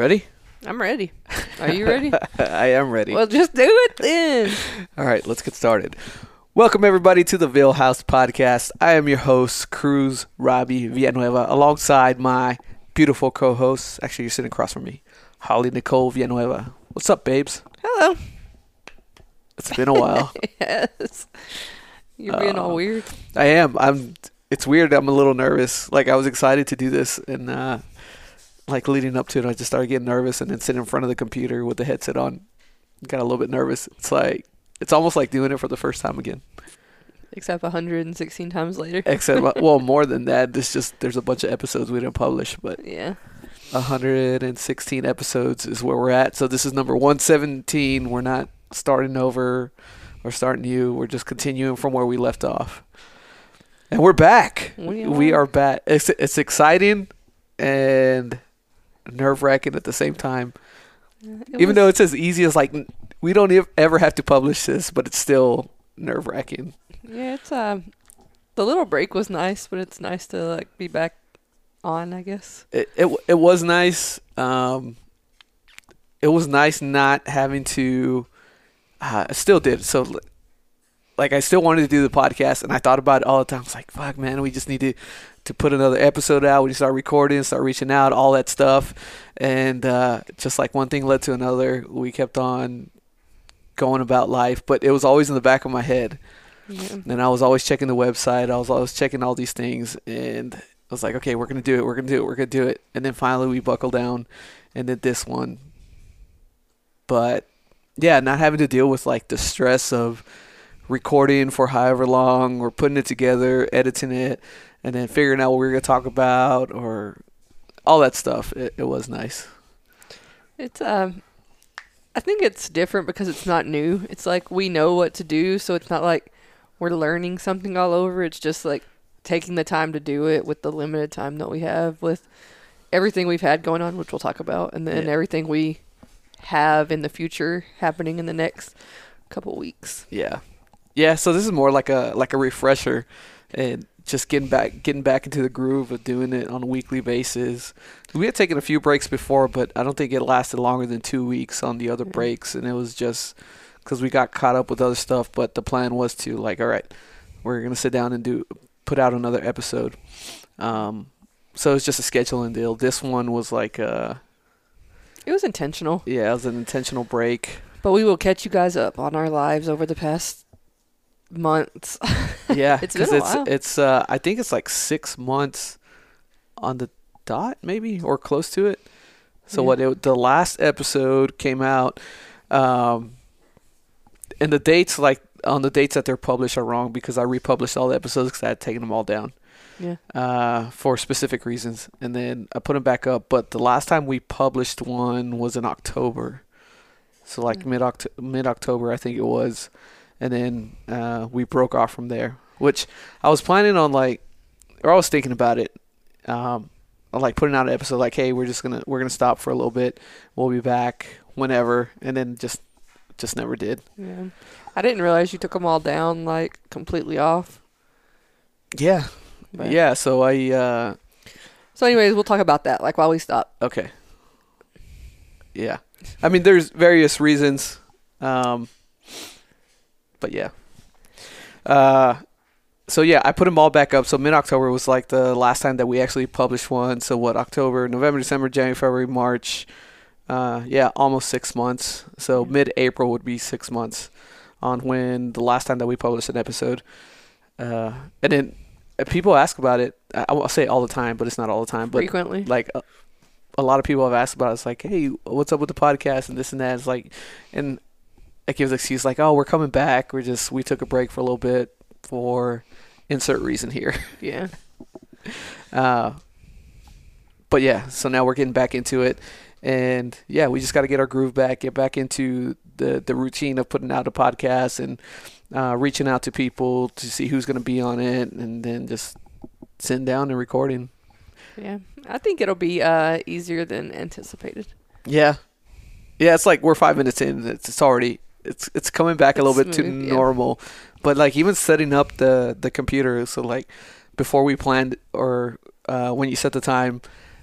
Ready? I'm ready. Are you ready? I am ready. well, just do it then. All right, let's get started. Welcome everybody to the Vill House podcast. I am your host, Cruz Robbie Villanueva, alongside my beautiful co-hosts. Actually, you're sitting across from me, Holly Nicole Villanueva. What's up, babes? Hello. It's been a while. yes. You're being all Uh, weird. I am. I'm. It's weird. I'm a little nervous. Like I was excited to do this, and uh, like leading up to it, I just started getting nervous, and then sitting in front of the computer with the headset on, got a little bit nervous. It's like it's almost like doing it for the first time again. Except 116 times later. Except, well, more than that. There's just there's a bunch of episodes we didn't publish, but Yeah. 116 episodes is where we're at. So this is number 117. We're not starting over or starting new. We're just continuing from where we left off. And we're back. We are back. It's it's exciting and nerve wracking at the same time. It Even though it's as easy as like we don't ev- ever have to publish this, but it's still nerve wracking. Yeah, it's um the little break was nice, but it's nice to like be back on, I guess. It, it it was nice. Um, it was nice not having to. Uh, I still did so. Like I still wanted to do the podcast, and I thought about it all the time. I was like, "Fuck, man, we just need to to put another episode out. We start recording, start reaching out, all that stuff." And uh, just like one thing led to another, we kept on going about life. But it was always in the back of my head. Yeah. And I was always checking the website. I was always checking all these things, and I was like, okay, we're gonna do it. We're gonna do it. We're gonna do it. And then finally, we buckled down and did this one. But yeah, not having to deal with like the stress of recording for however long, or putting it together, editing it, and then figuring out what we were gonna talk about, or all that stuff. It, it was nice. It's um I think it's different because it's not new. It's like we know what to do, so it's not like we're learning something all over. It's just like taking the time to do it with the limited time that we have with everything we've had going on, which we'll talk about, and then Yeah. everything we have in the future happening in the next couple weeks. Yeah, yeah. So this is more like a like a refresher, and just getting back getting back into the groove of doing it on a weekly basis. We had taken a few breaks before, but I don't think it lasted longer than two weeks on the other Mhm. breaks, and it was just because we got caught up with other stuff. But the plan was to like, all right, we're gonna sit down and do put out another episode. Um, so it's just a scheduling deal. This one was like, uh, It was intentional, yeah, it was an intentional break. but we will catch you guys up on our lives over the past months. Yeah, It's been a it's while. it's uh I think it's like six months on the dot, maybe or close to it. So Yeah. what it, the last episode came out, um, and the dates like on the dates that they're published are wrong because I republished all the episodes because I had taken them all down yeah. uh, for specific reasons, and then I put them back up. But the last time we published one was in October, so like Mm. mid mid October I think it was, and then uh, we broke off from there. Which I was planning on like, or I was thinking about it, um, like putting out an episode like, hey, we're just gonna we're gonna stop for a little bit, we'll be back whenever, and then just just never did. Yeah. I didn't realize you took them all down like completely off. Yeah, But- yeah. So I uh, So, anyways, we'll talk about that like while we stop. Okay. Yeah. I mean, there's various reasons. Um, but yeah. Uh, so yeah, I put them all back up. So mid October was like the last time that we actually published one. So what? October, November, December, January, February, March. Uh, yeah, almost six months. So mid April would be six months on when the last time that we published an episode. Uh, and then uh, people ask about it. I, I say all the time, but it's not all the time. But frequently. like a, a lot of people have asked about it. It's like, hey, what's up with the podcast and this and that. It's like, and it gives excuse like, oh, we're coming back. We're just we took a break for a little bit for insert reason here. yeah. Uh, but yeah, so now we're getting back into it, and yeah, we just got to get our groove back, get back into the the routine of putting out a podcast and uh, reaching out to people to see who's going to be on it, and then just sitting down and recording. Yeah. I think it'll be uh, easier than anticipated. Yeah, yeah. It's like we're five minutes in. It's, it's already it's it's coming back a little It's bit to yeah. normal, but like even setting up the the computer. So like before we planned or uh, when you set the time,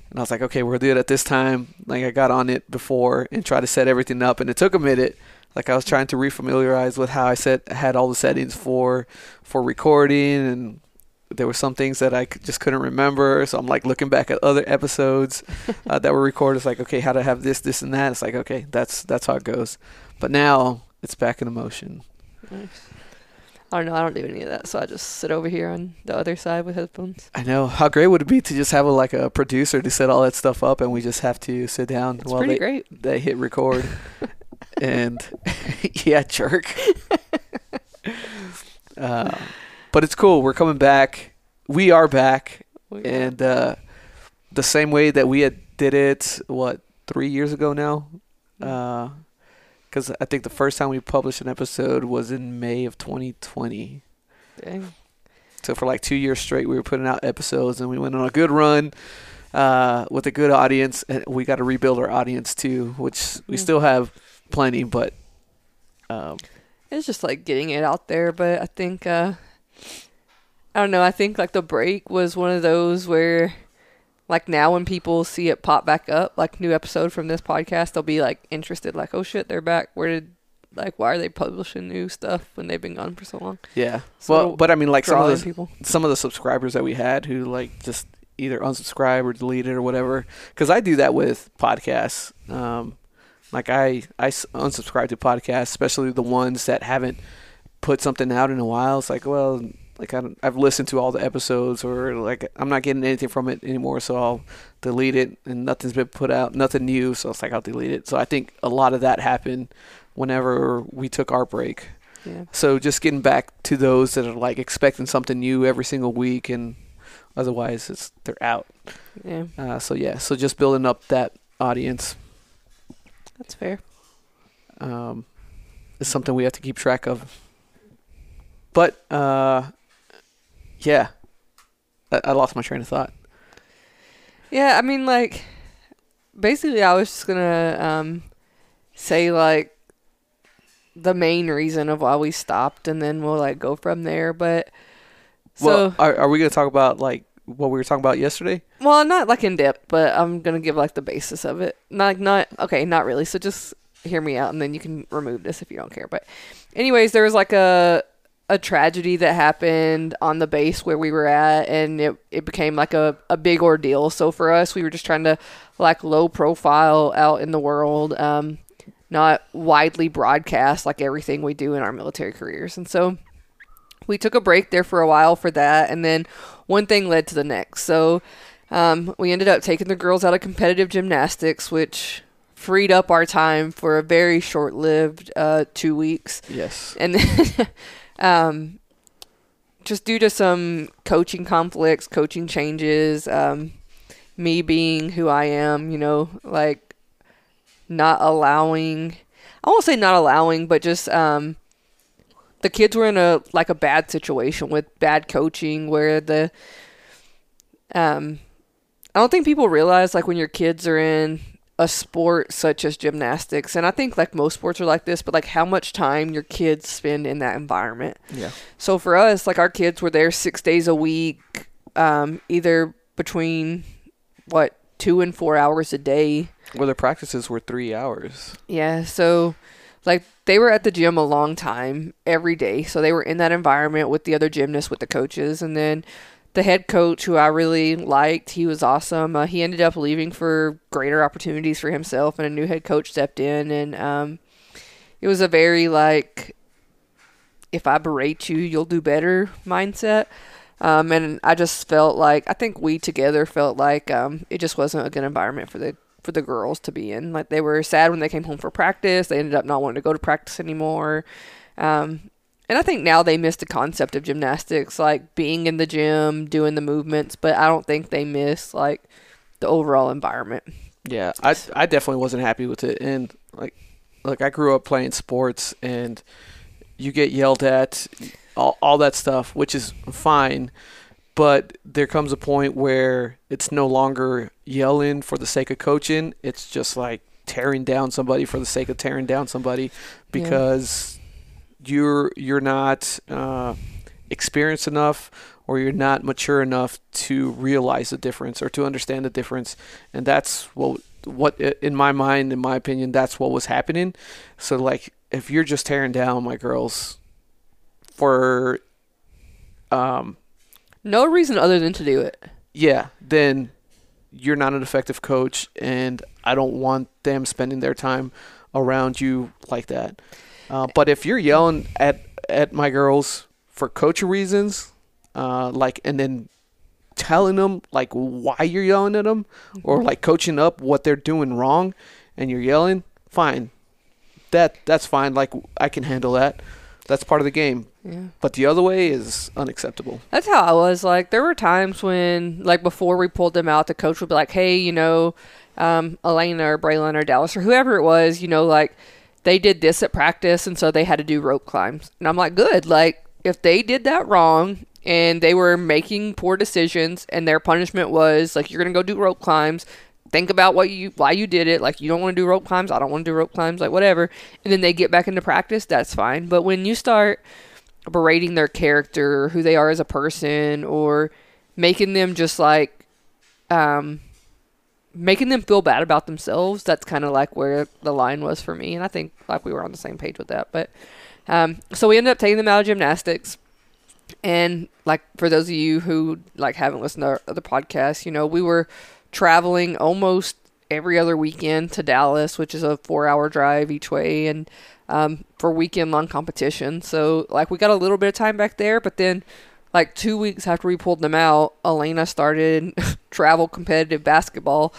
And I was like, okay, we'll do it at this time. Like I got on it before and tried to set everything up, and it took a minute. Like I was trying to refamiliarize with how I set had all the settings for for recording, and there were some things that I just couldn't remember. So I'm like looking back at other episodes uh, that were recorded. It's like, okay, how to have this, this, and that. It's like, okay, that's that's how it goes. But now it's back in motion. Nice. I don't know. I don't do any of that, so I just sit over here on the other side with headphones. I know. How great would it be to just have a, like a producer to set all that stuff up, and we just have to sit down It's while they great. they hit record. and yeah, jerk. uh, but it's cool. We're coming back. We are back, We- and uh, the same way that we had did it. What three years ago now? Because I think the first time we published an episode was in May of 2020. Dang. So for like two years straight, we were putting out episodes, and we went on a good run uh, with a good audience. And we got to rebuild our audience too, which we Mm. still have plenty, but um, It's just like getting it out there, but I think uh I don't know, I think like the break was one of those where like now when people see it pop back up, like new episode from this podcast, they'll be like interested, like, oh shit, they're back. Where did like why are they publishing new stuff when they've been gone for so long? yeah. So well, but I mean, like some of the people. some of the subscribers that we had who like just either unsubscribe or delete it or whatever. Because I do that with podcasts. Um, like I unsubscribe to podcasts, especially the ones that haven't put something out in a while. It's like, well, like I don't, I've listened to all the episodes, or like I'm not getting anything from it anymore, so I'll delete it. And nothing's been put out, nothing new, so it's like I'll delete it. So I think a lot of that happened whenever we took our break. Yeah. So just getting back to those that are like expecting something new every single week, and otherwise it's they're out. Yeah. Uh, so yeah, so just building up that audience That's fair. um, is something we have to keep track of. But uh, yeah, I, I lost my train of thought. Yeah, I mean, like, basically, I was just gonna um, say like the main reason of why we stopped, and then we'll like go from there. But so, well, are, are we gonna talk about like what we were talking about yesterday? well, not like in depth, but I'm gonna give like the basis of it. Not like not okay, not really. So just hear me out, and then you can remove this if you don't care. But anyways, there was like a a tragedy that happened on the base where we were at and it, it became like a, a big ordeal. So for us we were just trying to like low profile out in the world um, not widely broadcast like everything we do in our military careers. And so we took a break there for a while for that and then one thing led to the next. So um, we ended up taking the girls out of competitive gymnastics which freed up our time for a very short-lived uh, two weeks. Yes. and then um, just due to some coaching conflicts, coaching changes, um, me being who I am, you know, like not allowing, I won't say not allowing, but just um, the kids were in a like a bad situation with bad coaching where the um, I don't think people realize like when your kids are in a sport such as gymnastics and i think like most sports are like this but like how much time your kids spend in that environment Yeah. so for us like our kids were there six days a week um, either between what two and four hours a day Well, their practices were three hours. yeah so like they were at the gym a long time every day so they were in that environment with the other gymnasts with the coaches and then the head coach who i really liked he was awesome uh, he ended up leaving for greater opportunities for himself and a new head coach stepped in and um, it was a very like if i berate you you'll do better mindset um, and i just felt like i think we together felt like um, it just wasn't a good environment for the for the girls to be in. Like they were sad when they came home for practice. They ended up not wanting to go to practice anymore. Um, and I think now they miss the concept of gymnastics, like being in the gym, doing the movements, but I don't think they miss like the overall environment. Yeah, I I definitely wasn't happy with it, and like, look, I grew up playing sports, and you get yelled at, all all that stuff, which is fine, but there comes a point where it's no longer yelling for the sake of coaching; it's just like tearing down somebody for the sake of tearing down somebody because you're you're not uh, experienced enough or you're not mature enough to realize the difference or to understand the difference. And that's what what in my mind in my opinion that's what was happening. So like if you're just tearing down my girls for um No reason other than to do it. yeah then you're not an effective coach and i don't want them spending their time around you like that uh, but if you're yelling at at my girls for coaching reasons uh, like and then telling them like why you're yelling at them or like coaching up what they're doing wrong and you're yelling fine. That that's fine. Like i can handle that. That's part of the game. Yeah. but the other way is unacceptable. That's how I was. Like there were times when, like before we pulled them out, the coach would be like, "Hey, you know, um, Elena or Braylon or Dallas or whoever it was, you know, like they did this at practice, and so they had to do rope climbs." And I'm like, "Good. Like if they did that wrong and they were making poor decisions, and their punishment was like you're gonna go do rope climbs." Think about what you why you did it. Like you don't want to do rope climbs. I don't want to do rope climbs. Like whatever. And then they get back into practice. That's fine. But when you start berating their character, who they are as a person, or making them just like, um, making them feel bad about themselves. That's kind of like where the line was for me, and I think like we were on the same page with that. But um, so we ended up taking them out of gymnastics, and like for those of you who like haven't listened to our other podcasts, you know we were traveling almost every other weekend to Dallas, which is a four-hour drive each way, and um, for weekend long competition. So like we got a little bit of time back there, but then like two weeks after we pulled them out, Elena started travel competitive basketball,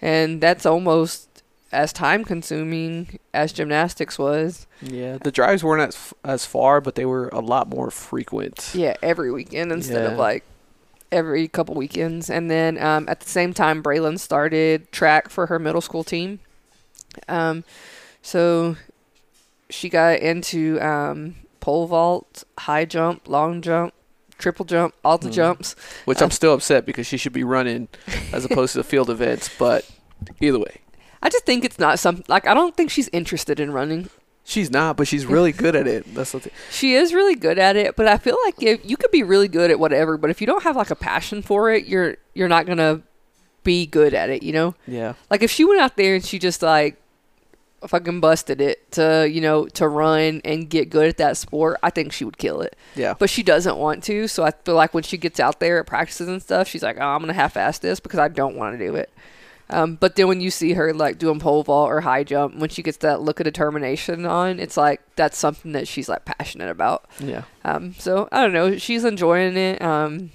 and that's almost as time consuming as gymnastics was. yeah the drives weren't as as far but they were a lot more frequent Yeah, every weekend instead Yeah. of like every couple weekends. And then um, at the same time, Braylon started track for her middle school team. Um, so she got into um, pole vault, high jump, long jump, triple jump, all the Mm. jumps. which I'm still upset because she should be running as opposed to the field events. But either way, I just think it's not some like I don't think she's interested in running. she's not, but she's really good at it. That's the thing. She is really good at it, but I feel like if you could be really good at whatever, but if you don't have like a passion for it, you're you're not gonna be good at it. You know, Yeah, like if she went out there and she just like fucking busted it to you know to run and get good at that sport, I think she would kill it. yeah, But she doesn't want to, so I feel like when she gets out there at practices and stuff, she's like, "Oh, I'm gonna half-ass this because I don't want to do it." Um, but then when you see her like doing pole vault or high jump, when she gets that look of determination on, it's like that's something that she's like passionate about. yeah. Um, so I don't know, she's enjoying it. Um,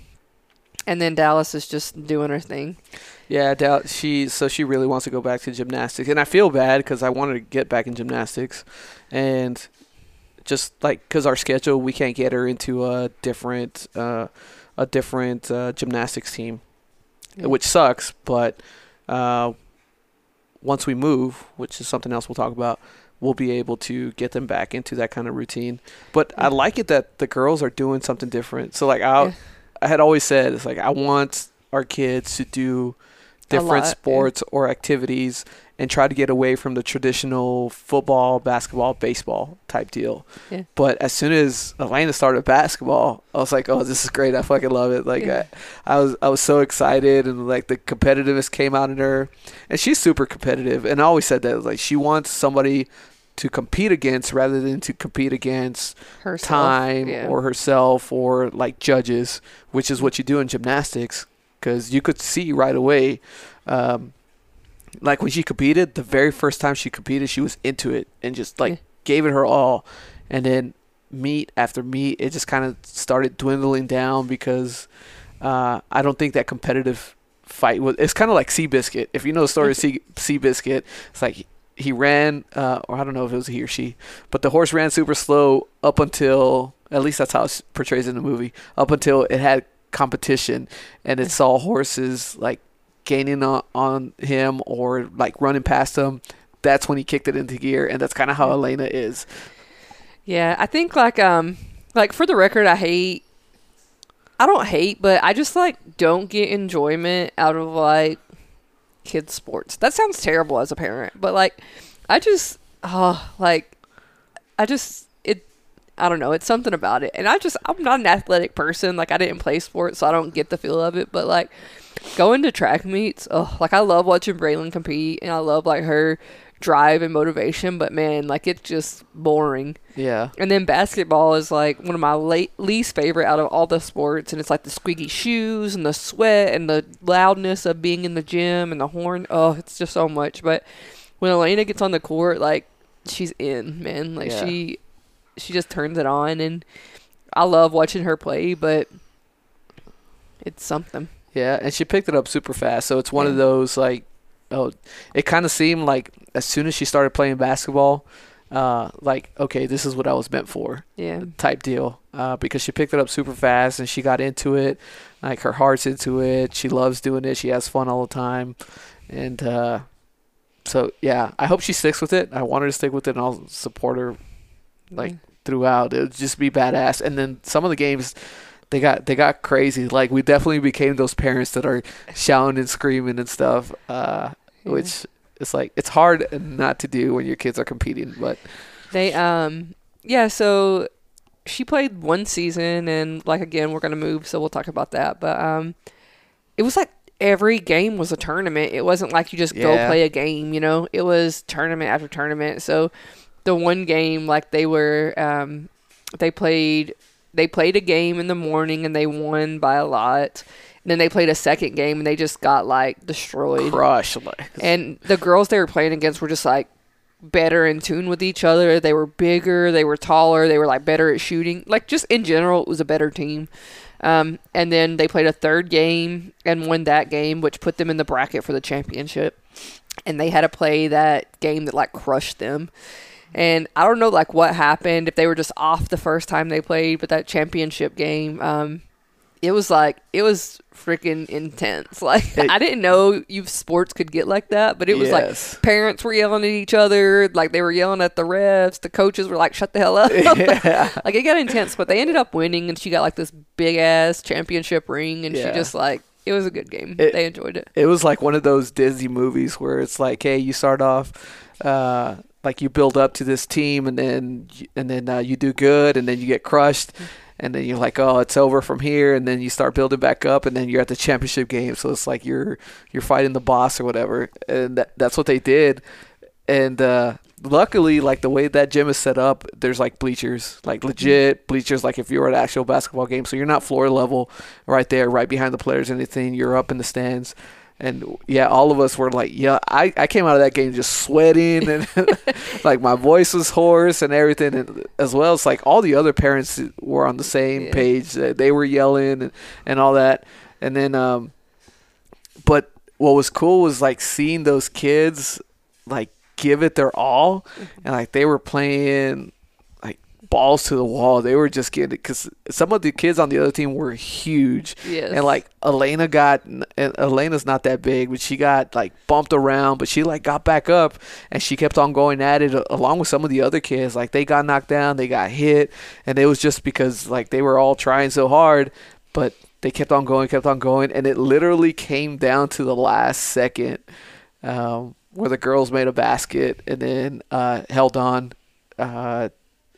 and then Dallas is just doing her thing. Yeah, doubt she. So she really wants to go back to gymnastics, and I feel bad because I wanted to get back in gymnastics, and just like because our schedule, we can't get her into a different, uh, a different uh, gymnastics team, Yeah. which sucks. But uh, once we move, which is something else we'll talk about, we'll be able to get them back into that kind of routine. But I like it that the girls are doing something different. So like I, Yeah. I had always said it's like I want our kids to do different sports or activities and try to get away from the traditional football, basketball, baseball type deal. Yeah. But as soon as Elena started basketball, I was like, "Oh, this is great! I fucking love it!" Like, Yeah. I, I was, I was so excited, and like the competitiveness came out in her, and she's super competitive. And I always said that like she wants somebody to compete against rather than to compete against Herself. time yeah. or herself or like judges, which is what you do in gymnastics. Because you could see right away, um, like when she competed, the very first time she competed, she was into it and just like Yeah. gave it her all. And then meet after meet, it just kind of started dwindling down because uh, I don't think that competitive fight was. It's kind of like Seabiscuit. If you know the story of sea, Seabiscuit, it's like he ran, uh, or I don't know if it was he or she, but the horse ran super slow up until at least that's how it portrays in the movie. Up until it had competition and it saw horses like gaining on, on him or like running past him. That's when he kicked it into gear, and that's kind of how Elena is. Yeah, I think like um like for the record, I hate. I don't hate, but I just like don't get enjoyment out of like kids sports. That sounds terrible as a parent, but like I just oh like I just I don't know. It's something about it. And I just, I'm not an athletic person. Like, I didn't play sports, so I don't get the feel of it. But, like, going to track meets, oh, like, I love watching Braylon compete, and I love, like, her drive and motivation. But, man, like, it's just boring. Yeah. And then basketball is, like, one of my late, least favorite out of all the sports. And it's, like, the squeaky shoes and the sweat and the loudness of being in the gym and the horn. Oh, it's just so much. But when Elena gets on the court, like, she's in, man. Like, Yeah. she she just turns it on and I love watching her play, but it's something. Yeah, and she picked it up super fast. So it's one of those like, oh, it kind of seemed like as soon as she started playing basketball, uh, like okay, this is what I was meant for, Yeah. type deal. Uh, because she picked it up super fast and she got into it, like her heart's into it. She loves doing it. She has fun all the time, and uh, so yeah, I hope she sticks with it. I want her to stick with it, and I'll support her Like, throughout. It would just be badass. And then some of the games, they got they got crazy. Like we definitely became those parents that are shouting and screaming and stuff. Uh, Yeah. Which it's like it's hard not to do when your kids are competing. But They um yeah, so she played one season and like again we're gonna move so we'll talk about that. But um it was like every game was a tournament. It wasn't like you just go play a game, you know. It was tournament after tournament. So the one game like they were um they played they played a game in the morning and they won by a lot. And then they played a second game and they just got like destroyed. crush. Like, And the girls they were playing against were just like better in tune with each other. They were bigger, they were taller, they were like better at shooting. Like just in general, it was a better team. Um, and then they played a third game and won that game, which put them in the bracket for the championship. And they had to play that game that like crushed them. And I don't know like what happened if they were just off the first time they played, but that championship game, um, it was like it was freaking intense. Like It- I didn't know you sports could get like that, but it was Yes. like parents were yelling at each other, like they were yelling at the refs. The coaches were like, "Shut the hell up!" yeah. like it got intense, but they ended up winning, and she got like this big ass championship ring, and Yeah. she just like it was a good game. It- they enjoyed it. It was like one of those Disney movies where it's like, hey, you start off, uh, like you build up to this team, and then and then uh, you do good, and then you get crushed, and then you're like, oh, it's over from here, and then you start building back up, and then you're at the championship game, so it's like you're you're fighting the boss or whatever, and that, that's what they did, and uh, luckily, like the way that gym is set up, there's like bleachers, like legit bleachers, like if you were at an actual basketball game, so you're not floor level, right there, right behind the players, or anything. You're up in the stands. And yeah, all of us were like, yeah, I, I came out of that game just sweating and like my voice was hoarse and everything. And as well as like all the other parents were on the same Yeah. page. Uh, They were yelling and, and all that. And then, um, but what was cool was like seeing those kids like give it their all and like they were playing balls to the wall. They were just getting because some of the kids on the other team were huge. Yes. And like Elena got, and Elena's not that big, but she got like bumped around, but she like got back up and she kept on going at it along with some of the other kids. Like they got knocked down, they got hit, and it was just because like they were all trying so hard, but they kept on going, kept on going, and it literally came down to the last second um, where the girls made a basket and then uh, held on uh,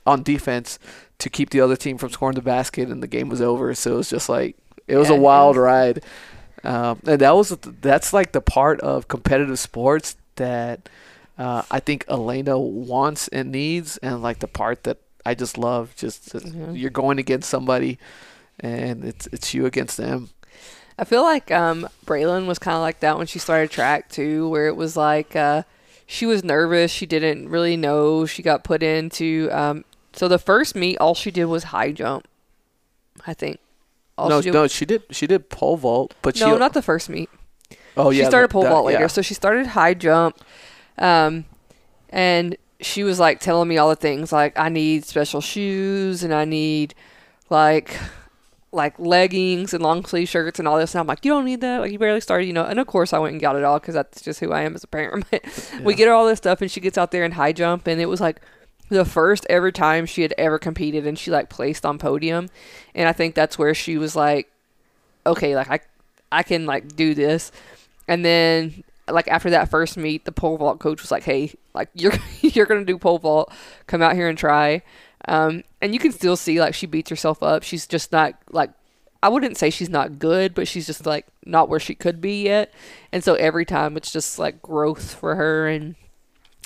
on defense to keep the other team from scoring the basket, and the game was over. So it was just like it was Yeah, a wild was- ride, um, and that was that's like the part of competitive sports that uh, I think Elena wants and needs, and like the part that I just love. Just Mhm. you're going against somebody, and it's it's you against them. I feel like um, Braylon was kind of like that when she started track too, where it was like uh, she was nervous. She didn't really know. She got put into. Um, so the first meet, all she did was high jump. I think. All no, she did, no, she did she did pole vault, but no, she not the first meet. oh yeah she started pole that- vault later. yeah. So she started high jump, um, and she was like telling me all the things like I need special shoes and I need like like leggings and long sleeve shirts and all this. And I'm like, you don't need that. Like you barely started, you know. And of course, I went and got it all because that's just who I am as a parent. But we get her all this stuff, and she gets out there and high jump, and it was like the first ever time she had ever competed, and she like placed on podium. And I think that's where she was like, okay, like I I can like do this. And then like after that first meet, the pole vault coach was like, "Hey, like you're you're gonna do pole vault. Come out here and try." Um, and you can still see like she beats herself up. She's just not like I wouldn't say she's not good, but she's just like not where she could be yet. And so every time it's just like growth for her and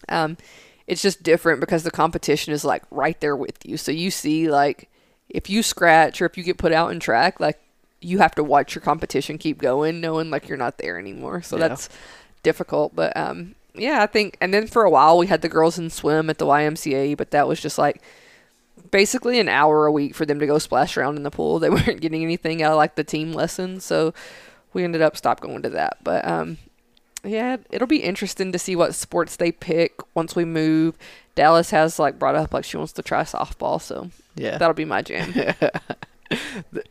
um it's just different because the competition is like right there with you. So you see like if you scratch or if you get put out in track, like you have to watch your competition keep going knowing like you're not there anymore. So Yeah. that's difficult, but um yeah, I think and then for a while we had the girls in swim at the YMCA, but that was just like basically an hour a week for them to go splash around in the pool. They weren't getting anything out of like the team lessons, so we ended up stop going to that. But um, yeah, it'll be interesting to see what sports they pick once we move. Dallas has like brought up like she wants to try softball, so Yeah, that'll be my jam.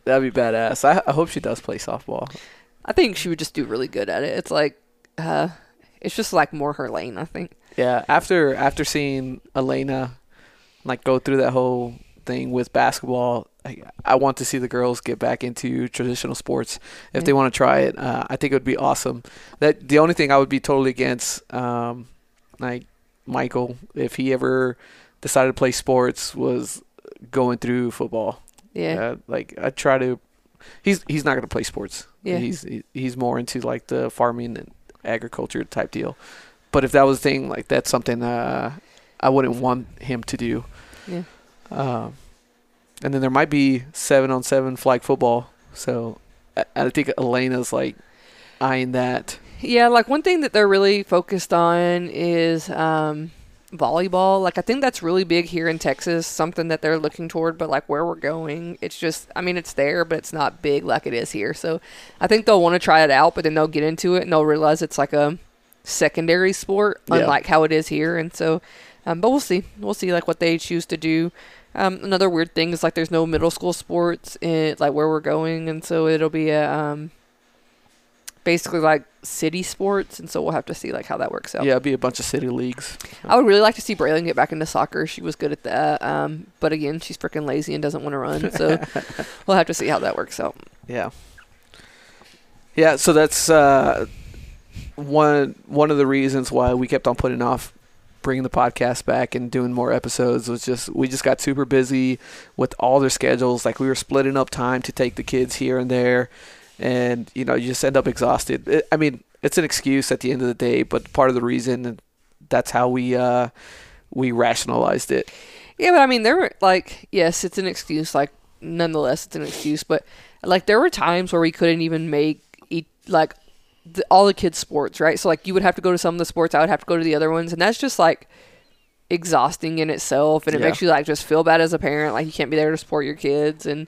That'd be badass. I, I hope she does play softball. I think she would just do really good at it. It's like, uh, it's just like more her lane. I think. Yeah, after after seeing Elena like go through that whole thing with basketball, I, I want to see the girls get back into traditional sports if Yeah. they want to try it. Uh, I think it would be awesome. That the only thing I would be totally against, um, like Michael, if he ever decided to play sports, was going through football. Yeah. Uh, like I try to. He's he's not going to play sports. Yeah. He's he's more into like the farming and agriculture type deal. But if that was a thing, like that's something uh, I wouldn't want him to do. Yeah. Um, and then there might be seven on seven flag football. So I, I think Elena's like eyeing that. Yeah, like one thing that they're really focused on is um, volleyball. Like I think that's really big here in Texas, something that they're looking toward. But like where we're going, it's just I mean it's there, but it's not big like it is here. So I think they'll want to try it out, but then they'll get into it and they'll realize it's like a secondary sport, Yeah. unlike how it is here. And so, um, but we'll see. We'll see like what they choose to do. Um, another weird thing is like there's no middle school sports in like where we're going, and so it'll be a um, basically like city sports, and so we'll have to see like how that works out. Yeah, it'd be a bunch of city leagues. I would really like to see Braylon get back into soccer. She was good at that, um, but again, she's freaking lazy and doesn't want to run. So we'll have to see how that works out. Yeah. Yeah, so that's uh, one one of the reasons why we kept on putting off bringing the podcast back and doing more episodes was just we just got super busy with all their schedules. Like we were splitting up time to take the kids here and there, and you know you just end up exhausted. It, I mean, it's an excuse at the end of the day, but part of the reason that's how we uh, we rationalized it. Yeah, but I mean, there were like, yes, it's an excuse. Like, nonetheless, it's an excuse. But like, there were times where we couldn't even make like the, all the kids' sports, right? So like, you would have to go to some of the sports, I would have to go to the other ones, and that's just like exhausting in itself, and it Yeah. makes you like just feel bad as a parent, like you can't be there to support your kids, and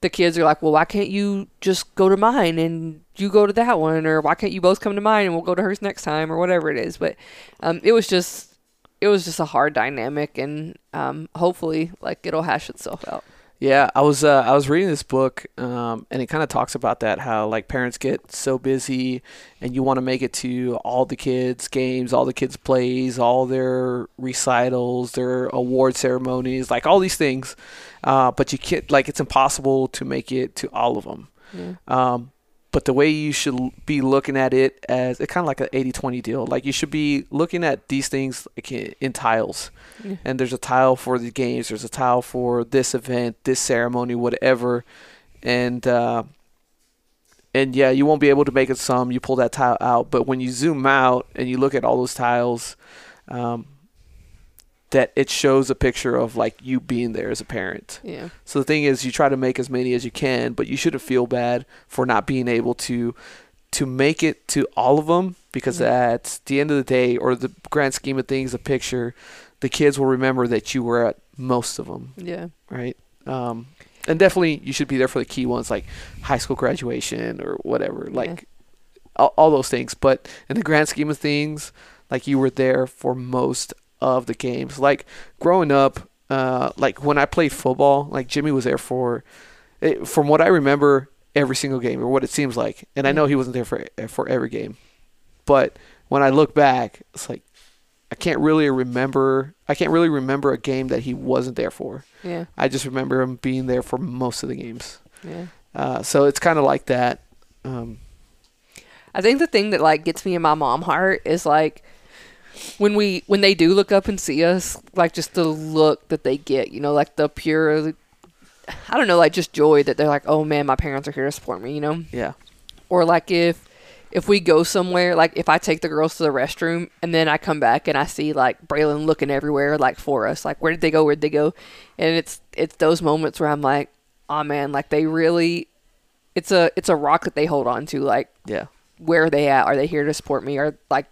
the kids are like, well, why can't you just go to mine and you go to that one, or why can't you both come to mine and we'll go to hers next time, or whatever it is. But um, it was just it was just a hard dynamic and um, hopefully like it'll hash itself out Yeah, I was uh, I was reading this book, um, and it kind of talks about that how like parents get so busy, and you want to make it to all the kids' games, all the kids' plays, all their recitals, their award ceremonies, like all these things, uh, but you can't like it's impossible to make it to all of them. yeah Um, but the way you should be looking at it as it's kind of like an 80-20 deal. Like you should be looking at these things like in tiles. Yeah. And there's a tile for the games. There's a tile for this event, this ceremony, whatever. And uh, and yeah, you won't be able to make it some. You pull that tile out, but when you zoom out and you look at all those tiles, um, that it shows a picture of like you being there as a parent. yeah So the thing is, you try to make as many as you can, but you shouldn't feel bad for not being able to to make it to all of them because Mhm. at the end of the day, or the grand scheme of things, a picture, the kids will remember that you were at most of them, yeah right? Um, and definitely, you should be there for the key ones like high school graduation or whatever, like all, all those things. But in the grand scheme of things, like you were there for most of the games. Like growing up, uh, like when I played football, like Jimmy was there for, it, from what I remember, every single game or what it seems like. And I know he wasn't there for for every game, but when I look back, it's like I can't really remember. I can't really remember a game that he wasn't there for. yeah I just remember him being there for most of the games. yeah Uh, so it's kind of like that. Um, i think the thing that like gets me in my mom heart is like when we when they do look up and see us, like just the look that they get, you know, like the pure I don't know, like just joy that they're like, "Oh man, my parents are here to support me," you know? Yeah. Or like if if we go somewhere, like if I take the girls to the restroom and then I come back and I see like Braylon looking everywhere like for us, like where did they go? where did they go? And it's it's those moments where I'm like, oh man, like they really it's a it's a rock that they hold on to, like Yeah. where are they at? Are they here to support me? Or like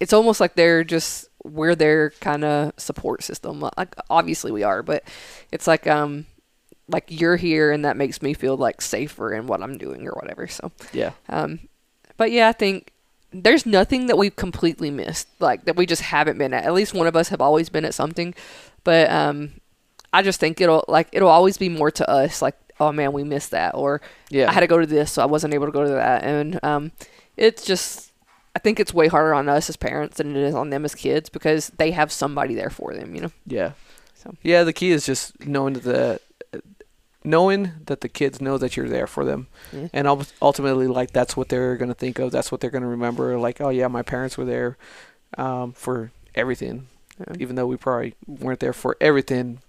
it's almost like they're just we're their kind of support system. Like obviously we are, but it's like um like you're here and that makes me feel like safer in what I'm doing or whatever. So Yeah. um but yeah, I think there's nothing that we've completely missed, like that we just haven't been at. At least one of us have always been at something. But um I just think it'll like it'll always be more to us like oh man, we missed that or Yeah. I had to go to this, so I wasn't able to go to that. And um, it's just, I think it's way harder on us as parents than it is on them as kids because they have somebody there for them, you know? Yeah. So. Yeah, the key is just knowing that the knowing that the kids know that you're there for them. Yeah. And ultimately like that's what they're going to think of. That's what they're going to remember like, "Oh yeah, my parents were there um, for everything." Yeah. Even though we probably weren't there for everything.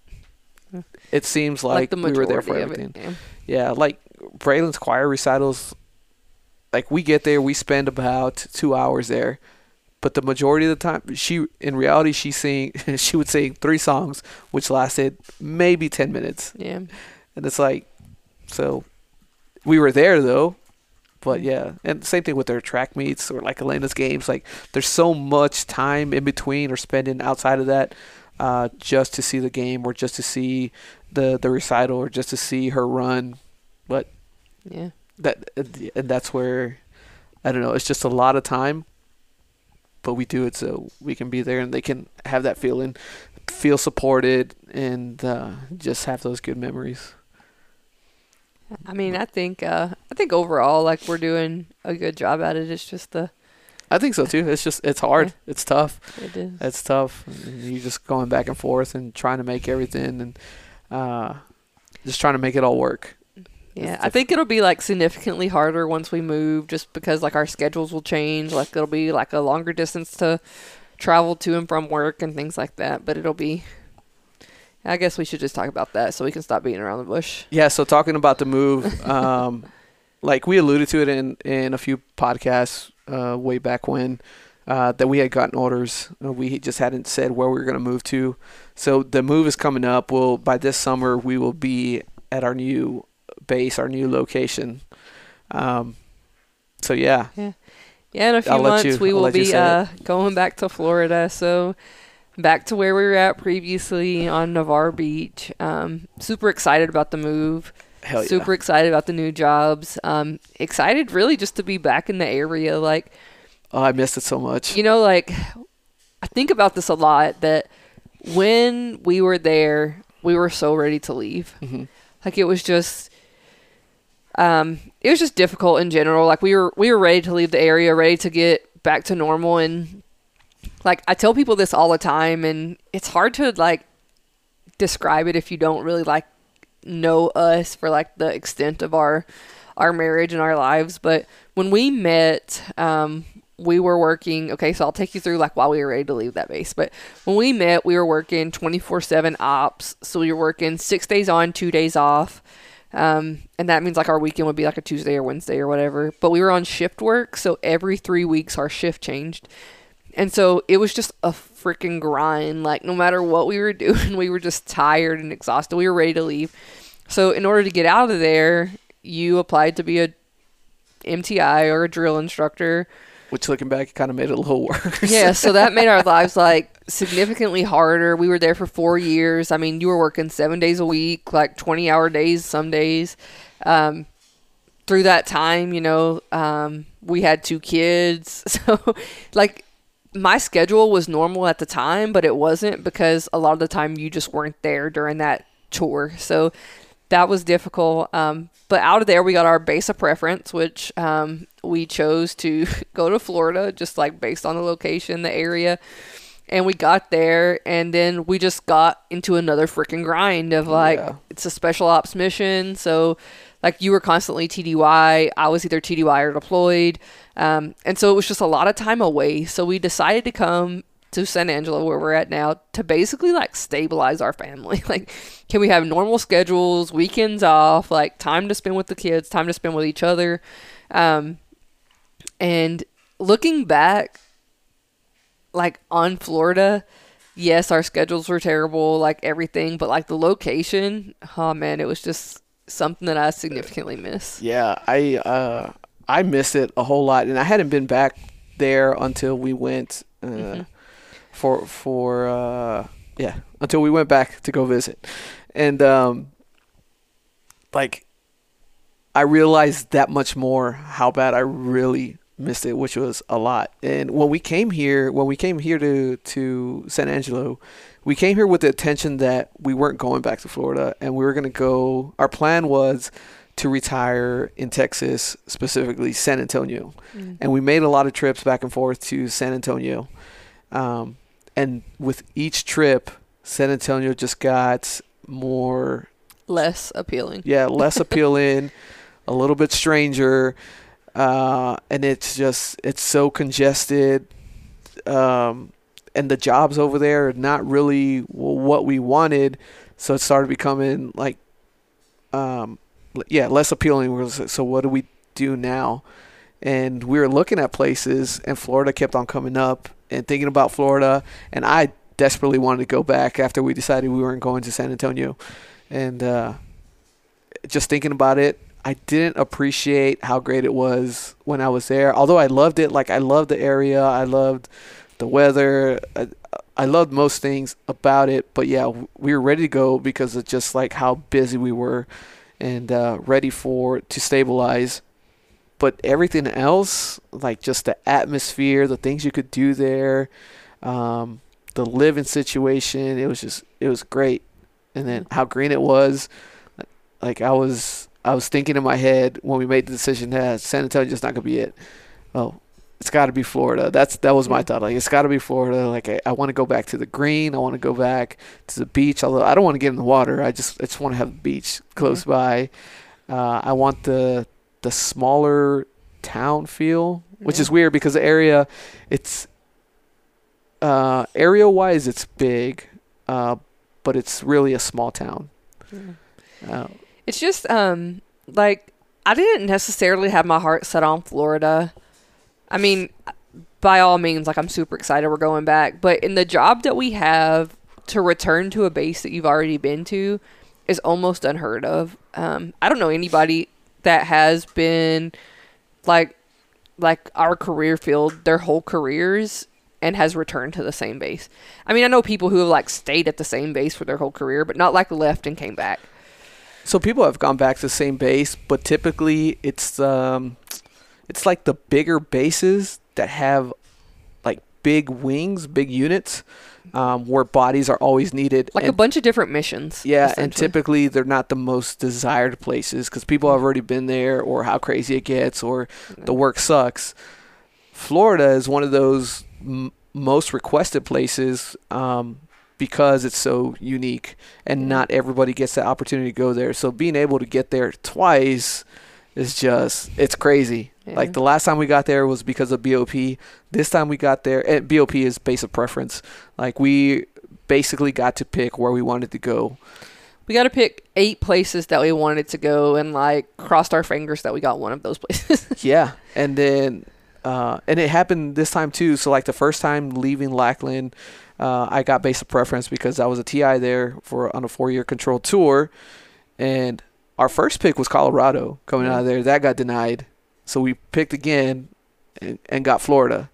Yeah. It seems like, the we were there for everything. it. Yeah, like Braylon's choir recitals, like we get there, we spend about two hours there, but the majority of the time, she in reality she sing she would sing three songs, which lasted maybe ten minutes, Yeah. and it's like, so we were there though, but yeah, and same thing with their track meets or like Elena's games. Like there's so much time in between or spending outside of that, uh, just to see the game or just to see the the recital or just to see her run, but Yeah. That and that's where I don't know. It's just a lot of time, but we do it so we can be there and they can have that feeling, feel supported, and uh, just have those good memories. I mean, I think, uh, I think overall, like we're doing a good job at it. It's just the, I think so too. It's just it's hard. Yeah. It's tough. it is. It's tough. And you just going back and forth and trying to make everything and uh, just trying to make it all work. Yeah, I think it'll be like significantly harder once we move, just because like our schedules will change. Like it'll be like a longer distance to travel to and from work and things like that. But it'll be. I guess we should just talk about that so we can stop beating around the bush. Yeah, so talking about the move, um, like we alluded to it in, in a few podcasts uh, way back when, uh, that we had gotten orders. Uh, we just hadn't said where we were going to move to. So the move is coming up. Well, by this summer, we will be at our new base, our new location. Um, so yeah, Yeah, in a few I'll months you- we I'll will be uh, going back to Florida. So back to where we were at previously on Navarre Beach. Um, super excited about the move. hell yeah. super excited about the new jobs. Um, excited really just to be back in the area. Like Oh, I missed it so much. you know, like I think about this a lot. That when we were there, we were so ready to leave. hmm Like it was just, um, it was just difficult in general. Like we were we were ready to leave the area, ready to get back to normal, and like I tell people this all the time, and it's hard to like describe it if you don't really like know us for like the extent of our our marriage and our lives. But when we met, um, we were working. Okay, so I'll take you through like while we were ready to leave that base. But when we met, we were working twenty four seven ops. So we were working six days on, two days off. Um, and that means like our weekend would be like a Tuesday or Wednesday or whatever. But we were on shift work, so every three weeks our shift changed. And so it was just a freaking grind. Like no matter what we were doing, we were just tired and exhausted. We were ready to leave. So in order to get out of there, you applied to be a MTI or a drill instructor. Which looking back, kind of made it a little worse. Yeah, so that made our lives like significantly harder. We were there for four years. I mean, you were working seven days a week, like 20 hour days some days. Um, through that time, you know, um, we had two kids. So, like, my schedule was normal at the time, but it wasn't because a lot of the time you just weren't there during that tour. So, that was difficult. Um, but out of there, we got our base of preference, which um, we chose to go to Florida, just like based on the location, the area. And we got there, and then we just got into another freaking grind of like, Yeah. it's a special ops mission. So, like you were constantly TDY. I was either TDY or deployed. Um, and so it was just a lot of time away. So we decided to come to San Angelo where we're at now to basically like stabilize our family. Like, can we have normal schedules, weekends off, like time to spend with the kids, time to spend with each other? Um, and looking back, like on Florida, yes, our schedules were terrible, like everything, but like the location, oh man, it was just something that I significantly miss. Yeah, I uh, I miss it a whole lot, and I hadn't been back there until we went uh, Mm-hmm. For for uh, yeah until we went back to go visit, and um, like I realized that much more how bad I really missed it, which was a lot. And when we came here, when we came here to to San Angelo, we came here with the intention that we weren't going back to Florida, and we were gonna go. Our plan was to retire in Texas, specifically San Antonio, and we made a lot of trips back and forth to San Antonio. Um, and with each trip, San Antonio just got more Less appealing. yeah, less appealing, a little bit stranger, uh, and it's just it's so congested, um, and the jobs over there are not really what we wanted, so it started becoming like, um, yeah, less appealing. We was like, So what do we do now? And we were looking at places, and Florida kept on coming up, and thinking about Florida, and I desperately wanted to go back after we decided we weren't going to San Antonio and uh, just thinking about it, I didn't appreciate how great it was when I was there. Although I loved it, like I loved the area, I loved the weather, I, I loved most things about it. But yeah, we were ready to go because of just like how busy we were, and uh, ready for to stabilize. But everything else, like just the atmosphere, the things you could do there, um, the living situation, it was just it was great and then how green it was. Like I was, I was thinking in my head when we made the decision that San Antonio's just not gonna be it. Oh, it's got to be Florida. That's that was my thought. Like it's got to be Florida. Like I, I want to go back to the green. I want to go back to the beach. Although I don't want to get in the water. I just I just want to have the beach close by. Uh, I want the the smaller town feel, which Yeah. is weird because the area, it's uh, area wise, it's big, uh, but it's really a small town. Uh, It's just um like I didn't necessarily have my heart set on Florida. I mean, by all means, like I'm super excited we're going back, but in the job that we have to return to a base that you've already been to is almost unheard of. Um, I don't know anybody that has been like like our career field their whole careers and has returned to the same base. I mean, I know people who have like stayed at the same base for their whole career, but not like left and came back. So people have gone back to the same base, but typically it's um, it's like the bigger bases that have like big wings, big units, um, where bodies are always needed. Like a bunch of different missions. yeah, and typically they're not the most desired places because people have already been there, or how crazy it gets, or the work sucks. Florida is one of those m- most requested places um, because it's so unique and not everybody gets that opportunity to go there. So being able to get there twice is just it's crazy. Yeah. Like the last time we got there was because of BOP. This time we got there and BOP is base of preference. Like we basically got to pick where we wanted to go. we got to pick eight places that we wanted to go, and like crossed our fingers that we got one of those places. yeah, and then uh, and it happened this time too. So like the first time leaving Lackland, uh, I got base of preference because I was a TI there for on a four year control tour, and our first pick was Colorado coming out of there. That got denied, so we picked again and, and got Florida.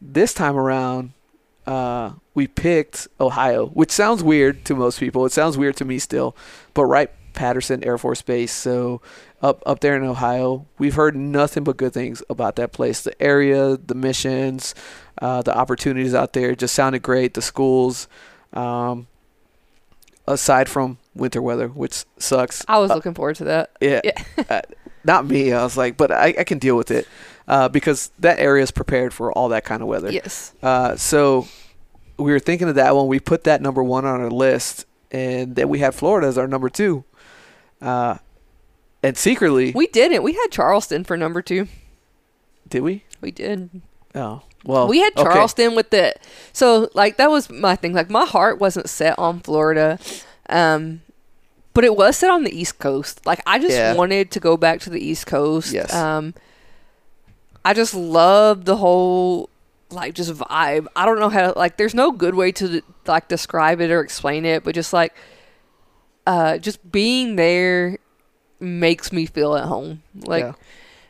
This time around, uh, we picked Ohio, which sounds weird to most people. It sounds weird to me still, but right Patterson Air Force Base. So up up there in Ohio, we've heard nothing but good things about that place. The area, the missions, uh, the opportunities out there just sounded great. The schools, um, aside from winter weather, which sucks. I was Uh, looking forward to that. yeah, uh, not me. I was like, but I, I can deal with it uh, because that area is prepared for all that kind of weather. Yes. Uh, so we were thinking of that one. We put that number one on our list, and then we had Florida as our number two. Uh, and secretly, We didn't. We had Charleston for number two. did we? We did. Oh, well, we had okay. Charleston with the so like that was my thing. Like my heart wasn't set on Florida, um, but it was set on the East Coast. Like I just Yeah. wanted to go back to the East Coast. Yes. Um, I just love the whole like just vibe. I don't know how to like. There's no good way to like describe it or explain it, but just like uh, just being there makes me feel at home. Like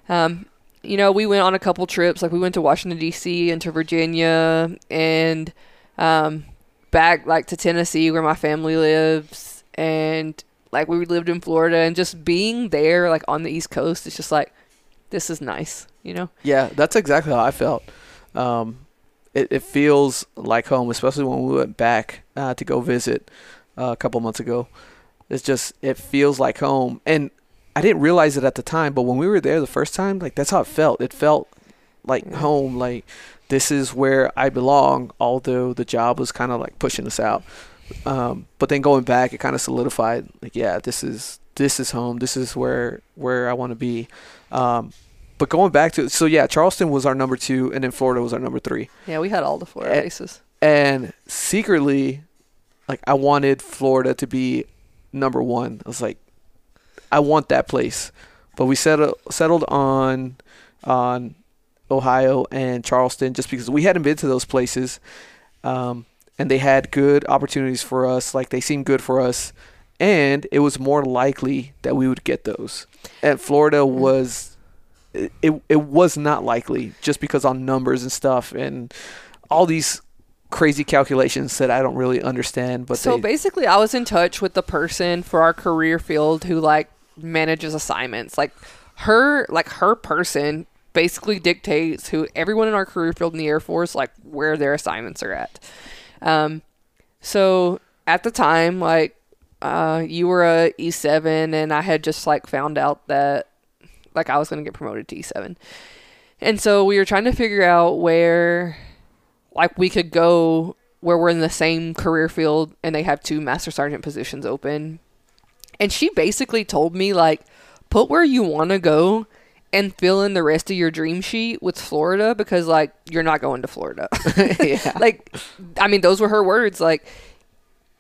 Yeah. um, you know, we went on a couple trips. Like we went to Washington D.C. and to Virginia, and um, back like to Tennessee where my family lives, and like we lived in Florida, and just being there like on the East Coast, it's just like this is nice, you know. Yeah, that's exactly how I felt. Um, it, it feels like home, especially when we went back uh, to go visit uh, a couple months ago. It's just it feels like home, and I didn't realize it at the time, but when we were there the first time, like that's how it felt. It felt like Yeah. home, like this is where I belong. Although the job was kind of like pushing us out, um, but then going back, it kind of solidified. Like, yeah, this is this is home. This is where where I want to be. Um, but going back to so yeah, Charleston was our number two, and then Florida was our number three. Yeah, we had all the Florida Eh, bases. And secretly, like I wanted Florida to be number one. I was like, I want that place. But we settled settled on on Ohio and Charleston just because we hadn't been to those places, um, and they had good opportunities for us. Like they seemed good for us, and it was more likely that we would get those. And Florida was. It, it, it was not likely just because on numbers and stuff and all these crazy calculations that I don't really understand. But so they, basically, I was in touch with the person for our career field who like manages assignments. Like her, like her person basically dictates who everyone in our career field in the Air Force like where their assignments are at. Um, so at the time, like uh, you were a E seven, and I had just like found out that like I was gonna get promoted to E seven, and so we were trying to figure out where like we could go where we're in the same career field and they have two master sergeant positions open. And she basically told me like put where you want to go and fill in the rest of your dream sheet with Florida because like you're not going to Florida. yeah. like I mean those were her words like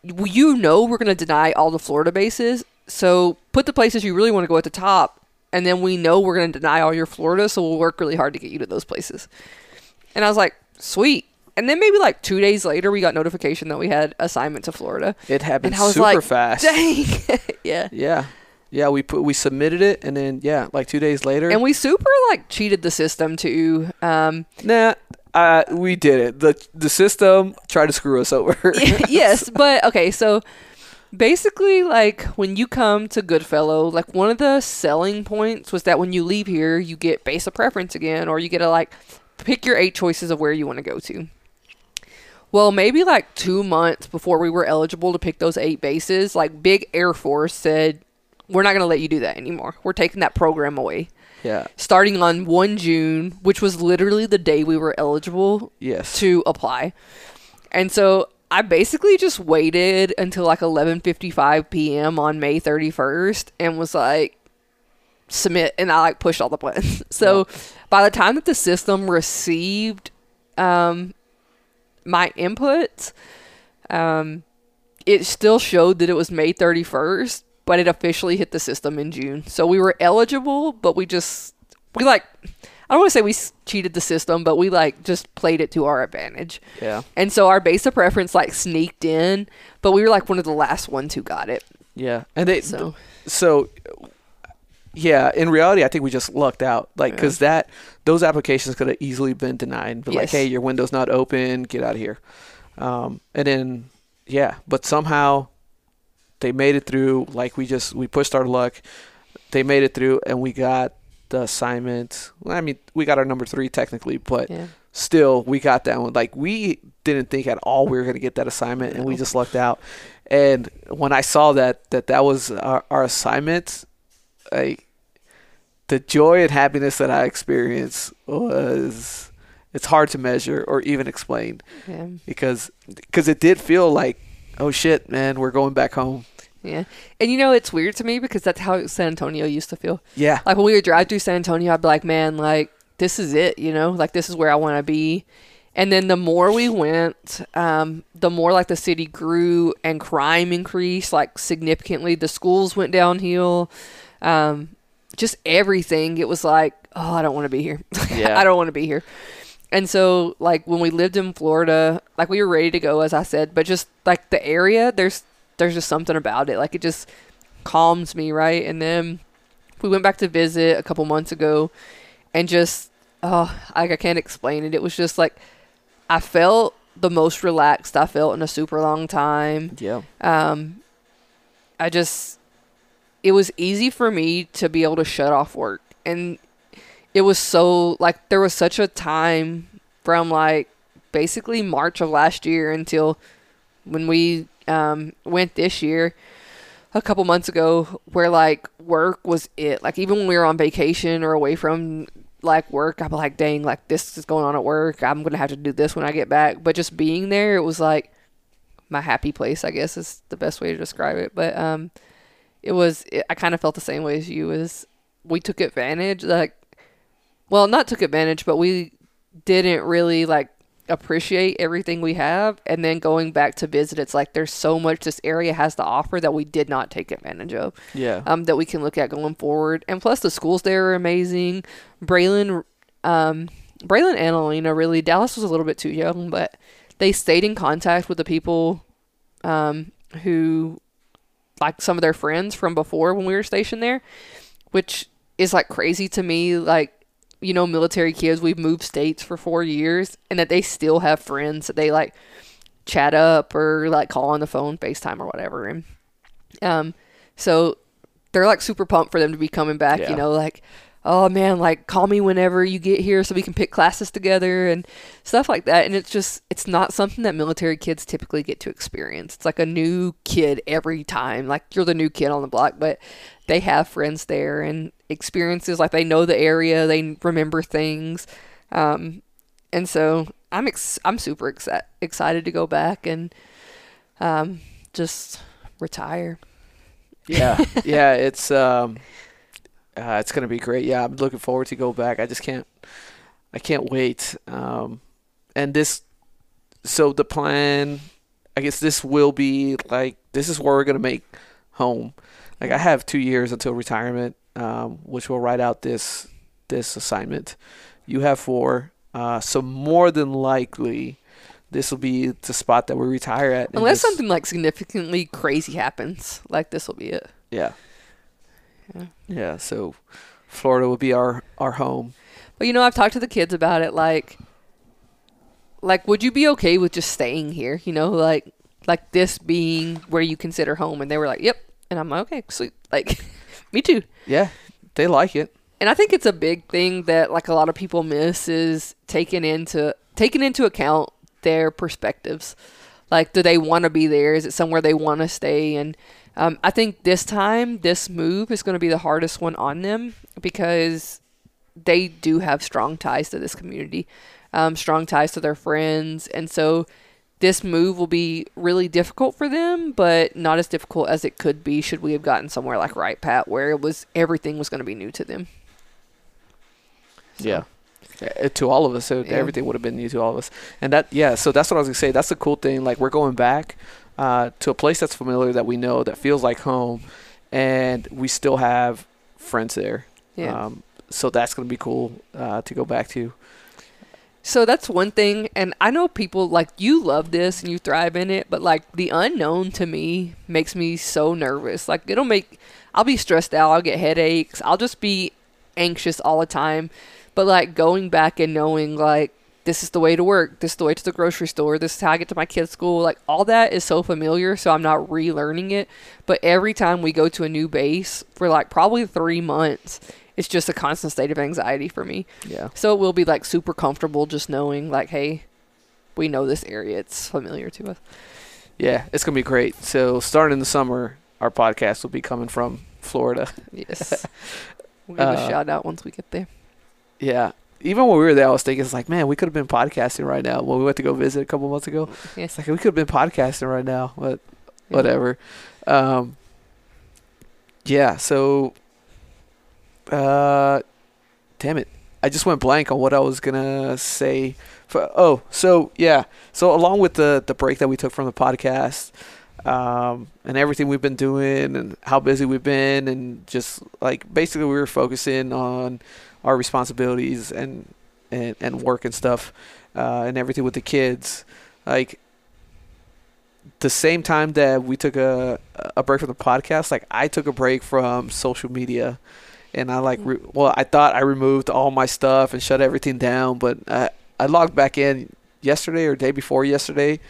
you know we're going to deny all the Florida bases. So put the places you really want to go at the top and then we know we're going to deny all your Florida so we'll work really hard to get you to those places. And I was like, "Sweet." And then maybe like 2 days later we got notification that we had assignment to Florida. it happened And I was super like, fast. Dang. yeah. Yeah. Yeah, we put we submitted it and then yeah, like 2 days later. And we super like cheated the system too. Um nah, uh, we did it. The the system tried to screw us over. yes, but okay, so basically like when you come to Goodfellow, like one of the selling points was that when you leave here, you get base of preference again or you get to like pick your eight choices of where you want to go to. Well, maybe like 2 months before we were eligible to pick those eight bases, like Big Air Force said, "We're not going to let you do that anymore. We're taking that program away." yeah. Starting on 1 June, which was literally the day we were eligible Yes. to apply. And so I basically just waited until like 11:55 p.m. on May 31st and was like submit and I like pushed all the buttons. So by the time that the system received um my inputs um it still showed that it was May 31st, but it officially hit the system in June. So we were eligible, but we just we like I don't want to say we cheated the system, but we like just played it to our advantage. yeah. And so our base of preference like sneaked in, but we were like one of the last ones who got it. Yeah. And they So so yeah in reality i think we just lucked out. Like Yeah. because that those applications could have easily been denied. But like hey your window's not open. Get out of here. Um, and then yeah but somehow they made it through. Like we just we pushed our luck. They made it through and we got the assignment. Well, i mean we got our number three technically but yeah. still we got that one. Like we didn't think at all we were going to get that assignment and we just lucked out. And when i saw that that that was our, our assignment like the joy and happiness that i experienced was it's hard to measure or even explain Yeah. because because it did feel like oh shit man we're going back home Yeah. And you know, it's weird to me because that's how San Antonio used to feel. Yeah. Like when we would drive through San Antonio, I'd be like, man, like this is it, you know, like this is where I want to be. And then the more we went, um, the more like the city grew and crime increased like significantly. The schools went downhill. Um, just everything. It was like, oh, I don't want to be here. Yeah. I don't want to be here. And so, like when we lived in Florida, like we were ready to go, as I said, but just like the area, there's there's just something about it. Like it just calms me, right? And then we went back to visit a couple months ago, and just oh, like I can't explain it. It was just like I felt the most relaxed I felt in a super long time. Yeah. Um, I just it was easy for me to be able to shut off work, and it was so like there was such a time from like basically March of last year until when we um, went this year a couple months ago where like work was it. Like even when we were on vacation or away from like work i'm like dang like this is going on at work. I'm gonna have to do this when i get back. But just being there it was like my happy place i guess is the best way to describe it. But um it was it, i kind of felt the same way as you is we took advantage like well not took advantage but we didn't really like appreciate everything we have. And then going back to visit it's like there's so much this area has to offer that we did not take advantage of Yeah. um, that we can look at going forward. And plus the schools there are amazing. Braylon um, braylon and alina really dallas was a little bit too young but they stayed in contact with the people um, who like some of their friends from before when we were stationed there which is like crazy to me like you know military kids we've moved states for four years and that they still have friends that they like chat up or like call on the phone facetime or whatever and um so they're like super pumped for them to be coming back Yeah. you know like oh man like call me whenever you get here so we can pick classes together and stuff like that. And it's just it's not something that military kids typically get to experience. It's like a new kid every time. Like you're the new kid on the block but they have friends there and experiences. Like they know the area. They remember things. Um, and so i'm ex- i'm super exci- excited to go back and um, just retire. Yeah. Yeah it's um uh, it's gonna be great. Yeah i'm looking forward to go back. I just can't i can't wait. Um and this so the plan i guess this will be like this is where we're gonna make home. Like i have two years until retirement um which will write out this this assignment. You have four. Uh so more than likely this will be the spot that we retire at unless this- something like significantly crazy happens like this will be it. Yeah Yeah. Yeah, so Florida will be our our home. But you know, I've talked to the kids about it. Like, like, would you be okay with just staying here? You know, like, like this being where you consider home? And they were like, "Yep." And I'm like, "Okay, sweet." Like, me too. Yeah, they like it. And I think it's a big thing that like a lot of people miss is taking into taking into account their perspectives. Like, do they want to be there? Is it somewhere they want to stay? And um, I think this time, this move is going to be the hardest one on them because they do have strong ties to this community, um, strong ties to their friends, and so this move will be really difficult for them, but not as difficult as it could be should we have gotten somewhere like Wright-Pat, where it was everything was going to be new to them. So, Yeah. Uh, To all of us, so Yeah. everything would have been new to all of us, and that yeah. So that's what I was gonna say. That's the cool thing. Like we're going back uh, to a place that's familiar, that we know, that feels like home, and we still have friends there. Yeah. Um, so that's gonna be cool uh, to go back to. So that's one thing, and I know people like you love this and you thrive in it, but like the unknown to me makes me so nervous. Like it'll make I'll be stressed out, I'll get headaches, I'll just be anxious all the time. But like going back and knowing like this is the way to work, this is the way to the grocery store, this is how I get to my kids' school, like all that is so familiar, so I'm not relearning it. But every time we go to a new base for like probably three months, it's just a constant state of anxiety for me. Yeah. So it will be like super comfortable just knowing like, hey, we know this area. It's familiar to us. Yeah, it's gonna be great. So starting in the summer, our podcast will be coming from Florida. Yes. we'll give a Uh, shout out once we get there. Yeah. Even when we were there, I was thinking, it's like, man, we could have been podcasting right now. When we went to go visit a couple months ago, Yes. it's like we could have been podcasting right now, but Yeah. whatever. Um, yeah, so uh damn it. I just went blank on what I was gonna say. For, oh, so yeah, so along with the the break that we took from the podcast, um, and everything we've been doing, and how busy we've been, and just like basically we were focusing on our responsibilities and and, and work and stuff, uh, and everything with the kids, like the same time that we took a a break from the podcast, like I took a break from social media, and I like re- well, I thought I removed all my stuff and shut everything down, but I I logged back in yesterday or day before yesterday,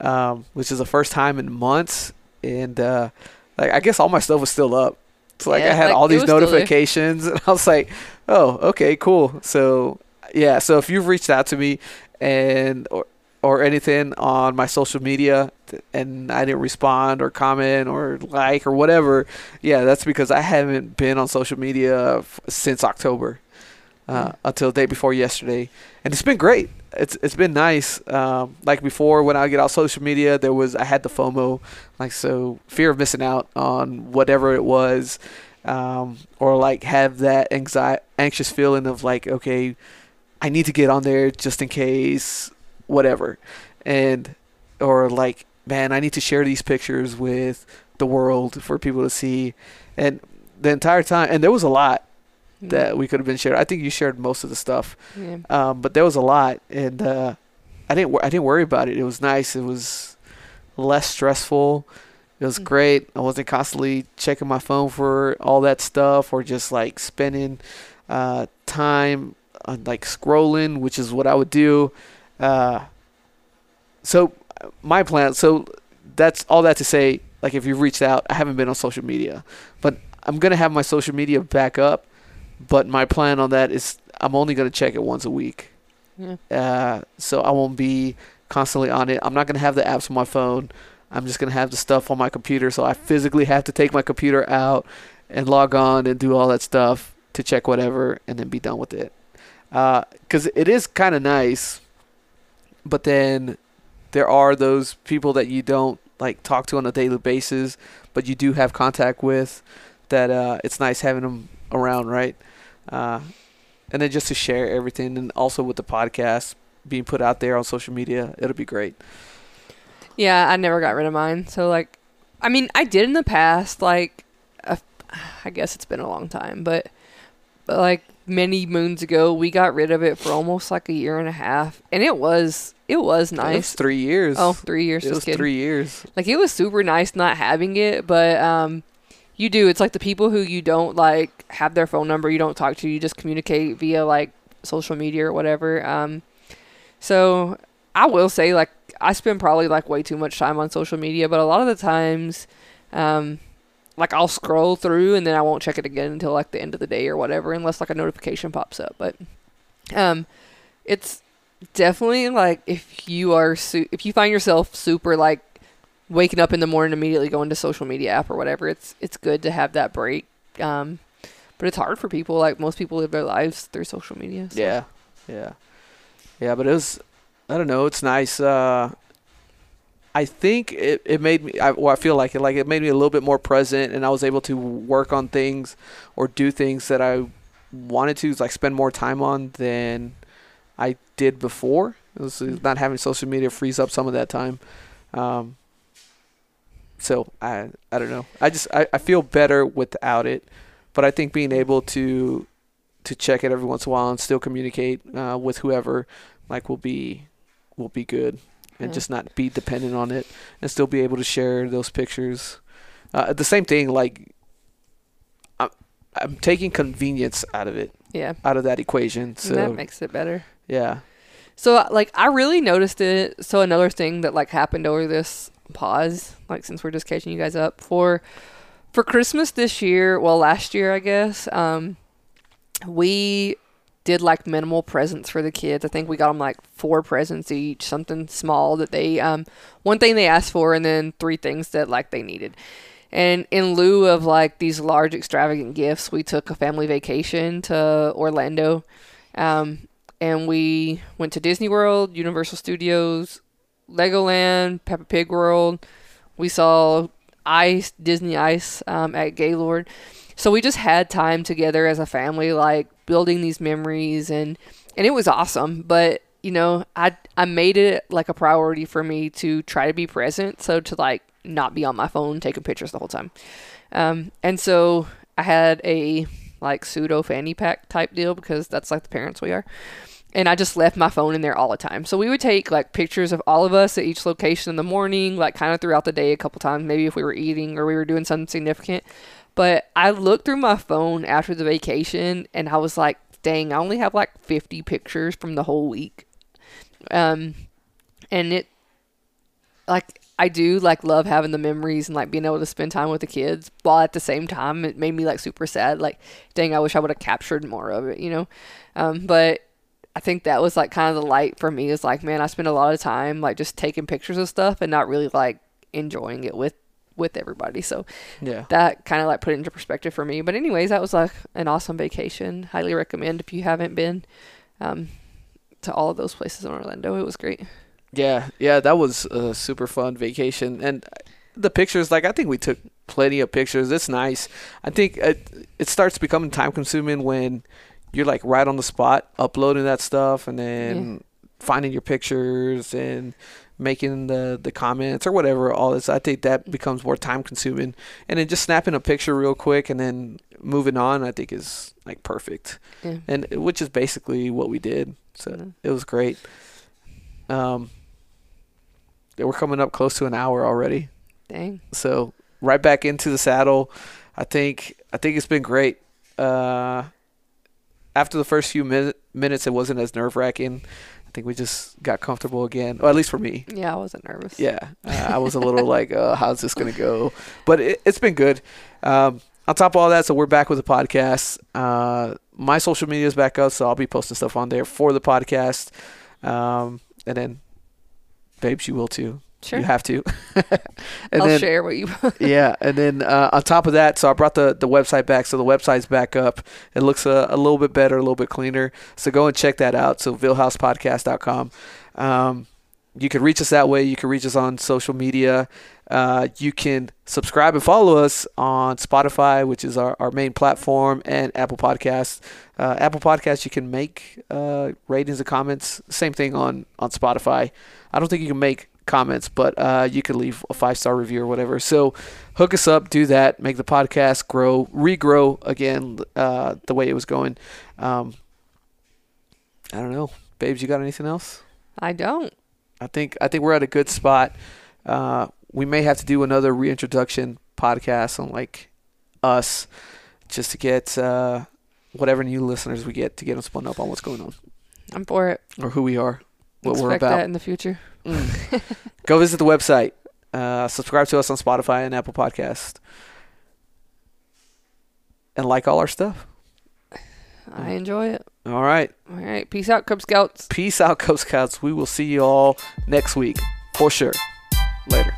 um, which is the first time in months, and uh, like I guess all my stuff was still up. So like I had like, all these was still there. notifications, and I was like, oh, okay, cool. So yeah, so if you've reached out to me and or or anything on my social media and I didn't respond or comment or like or whatever, yeah, that's because I haven't been on social media f- since October uh, Mm. until the day before yesterday, and it's been great. It's it's been nice. Um, like before, when I get off social media, there was I had the FOMO, like so fear of missing out on whatever it was, um, or like have that anxiety, anxious feeling of like okay, I need to get on there just in case, whatever, and or like man, I need to share these pictures with the world for people to see, and the entire time, and there was a lot that we could have been shared. I think you shared most of the stuff, Yeah. um, but there was a lot, and uh, I didn't. I didn't worry about it. It was nice. It was less stressful. It was Mm. great. I wasn't constantly checking my phone for all that stuff, or just like spending uh, time on like scrolling, which is what I would do. Uh, so uh, my plan. So that's all that to say. Like if you've reached out, I haven't been on social media, but I'm gonna have my social media back up. But my plan on that is I'm only gonna check it once a week. Yeah. Uh, so I won't be constantly on it. I'm not gonna have the apps on my phone. I'm just gonna have the stuff on my computer. So I physically have to take my computer out and log on and do all that stuff to check whatever and then be done with it. Because it is kind of nice, but then there are those people that you don't like talk to on a daily basis, but you do have contact with. That uh, it's nice having them around, right? Uh, and then just to share everything, and also with the podcast being put out there on social media, it'll be great. Yeah, I never got rid of mine. So like, I mean, I did in the past. Like, a, I guess it's been a long time, but, but like many moons ago, we got rid of it for almost like a year and a half, and it was it was It was nice. three years. Oh, three years. it was three years. Like it was super nice not having it, but um, you do. It's like the people who you don't like have their phone number, you don't talk to, you just communicate via like social media or whatever. Um, so I will say like I spend probably like way too much time on social media, but a lot of the times, um, like I'll scroll through and then I won't check it again until like the end of the day or whatever, unless like a notification pops up. But um, it's definitely like if you are su- if you find yourself super like waking up in the morning immediately going to social media app or whatever it's it's good to have that break um but it's hard for people like most people live their lives through social media so. Yeah, yeah, yeah. But it was, I don't know. It's nice. Uh, I think it, it made me. I, well, I feel like it. Like it made me a little bit more present, and I was able to work on things or do things that I wanted to, like spend more time on than I did before. Was not having social media frees up some of that time. Um, so I I don't know. I just I, I feel better without it, but I think being able to to check it every once in a while and still communicate uh, with whoever like will be will be good and Yeah. just not be dependent on it and still be able to share those pictures. Uh, the same thing like I'm I'm taking convenience out of it yeah out of that equation. and So that makes it better yeah. so like i really noticed it so another thing that like happened over this pause like since we're just catching you guys up for for christmas this year well last year i guess um we did like minimal presents for the kids. I think we got them like four presents each, something small that they um one thing they asked for and then three things that like they needed. And in lieu of like these large extravagant gifts, we took a family vacation to Orlando. Um and we went to Disney World, Universal Studios, Legoland, Peppa Pig World. We saw ice, Disney ice um, at Gaylord. So we just had time together as a family, like building these memories, and and it was awesome. But you know, I I made it like a priority for me to try to be present, so to like not be on my phone taking pictures the whole time. Um, and so I had a like pseudo fanny pack type deal because that's like the parents we are. And I just left my phone in there all the time. So we would take like pictures of all of us at each location in the morning, like kind of throughout the day a couple times, maybe if we were eating or we were doing something significant. But I looked through my phone after the vacation and I was like, dang, I only have like 50 pictures from the whole week. Um, and it, like, I do like love having the memories and like being able to spend time with the kids while at the same time it made me like super sad like dang I wish I would have captured more of it you know um, but I think that was like kind of the light for me is like man I spend a lot of time like just taking pictures of stuff and not really like enjoying it with with everybody so Yeah. that kind of like put it into perspective for me but anyways that was like an awesome vacation highly recommend if you haven't been um, to all of those places in Orlando it was great Yeah, yeah, that was a super fun vacation, and the pictures. Like, I think we took plenty of pictures. It's nice. I think it, it starts becoming time consuming when you're like right on the spot uploading that stuff, and then finding your pictures and making the the comments or whatever. All this, I think that becomes more time consuming, and then just snapping a picture real quick and then moving on. I think is like perfect, yeah and which is basically what we did. So Mhm. it was great. Um, yeah, we're coming up close to an hour already, dang so right back into the saddle. I think I think it's been great. Uh, after the first few min- minutes, it wasn't as nerve wracking. I think we just got comfortable again, or at least for me. yeah I wasn't nervous Yeah, uh, I was a little like, uh, "How's this gonna go?" But it, it's been good. Um, on top of all that, so we're back with the podcast. Uh, my social media is back up, so I'll be posting stuff on there for the podcast. Um, and then, babes, you will too. Sure You have to. and I'll then, share what you yeah, and then uh, on top of that, so I brought the, the website back. So the website's back up. It looks a, a little bit better, a little bit cleaner. So go and check that out. So VillHousePodcast.com. Um, you can reach us that way. You can reach us on social media. Uh, you can subscribe and follow us on Spotify, which is our, our main platform, and Apple Podcasts. Uh, Apple Podcasts, you can make uh, ratings and comments. Same thing on, on Spotify. I don't think you can make comments, but uh, you can leave a five star review or whatever. So hook us up, do that, make the podcast grow, regrow again uh, the way it was going. Um, I don't know, babes. You got anything else? I don't I think I think we're at a good spot. Uh, we may have to do another reintroduction podcast on like us, just to get uh, whatever new listeners we get to get them spun up on what's going on I'm for it or who we are, what expect we're about. that in the future Mm. Go visit the website. Uh, subscribe to us on Spotify and Apple Podcast, and like all our stuff. I enjoy it All right. all right peace out Cub Scouts Peace out, Cub Scouts. We will see you all next week for sure. Later.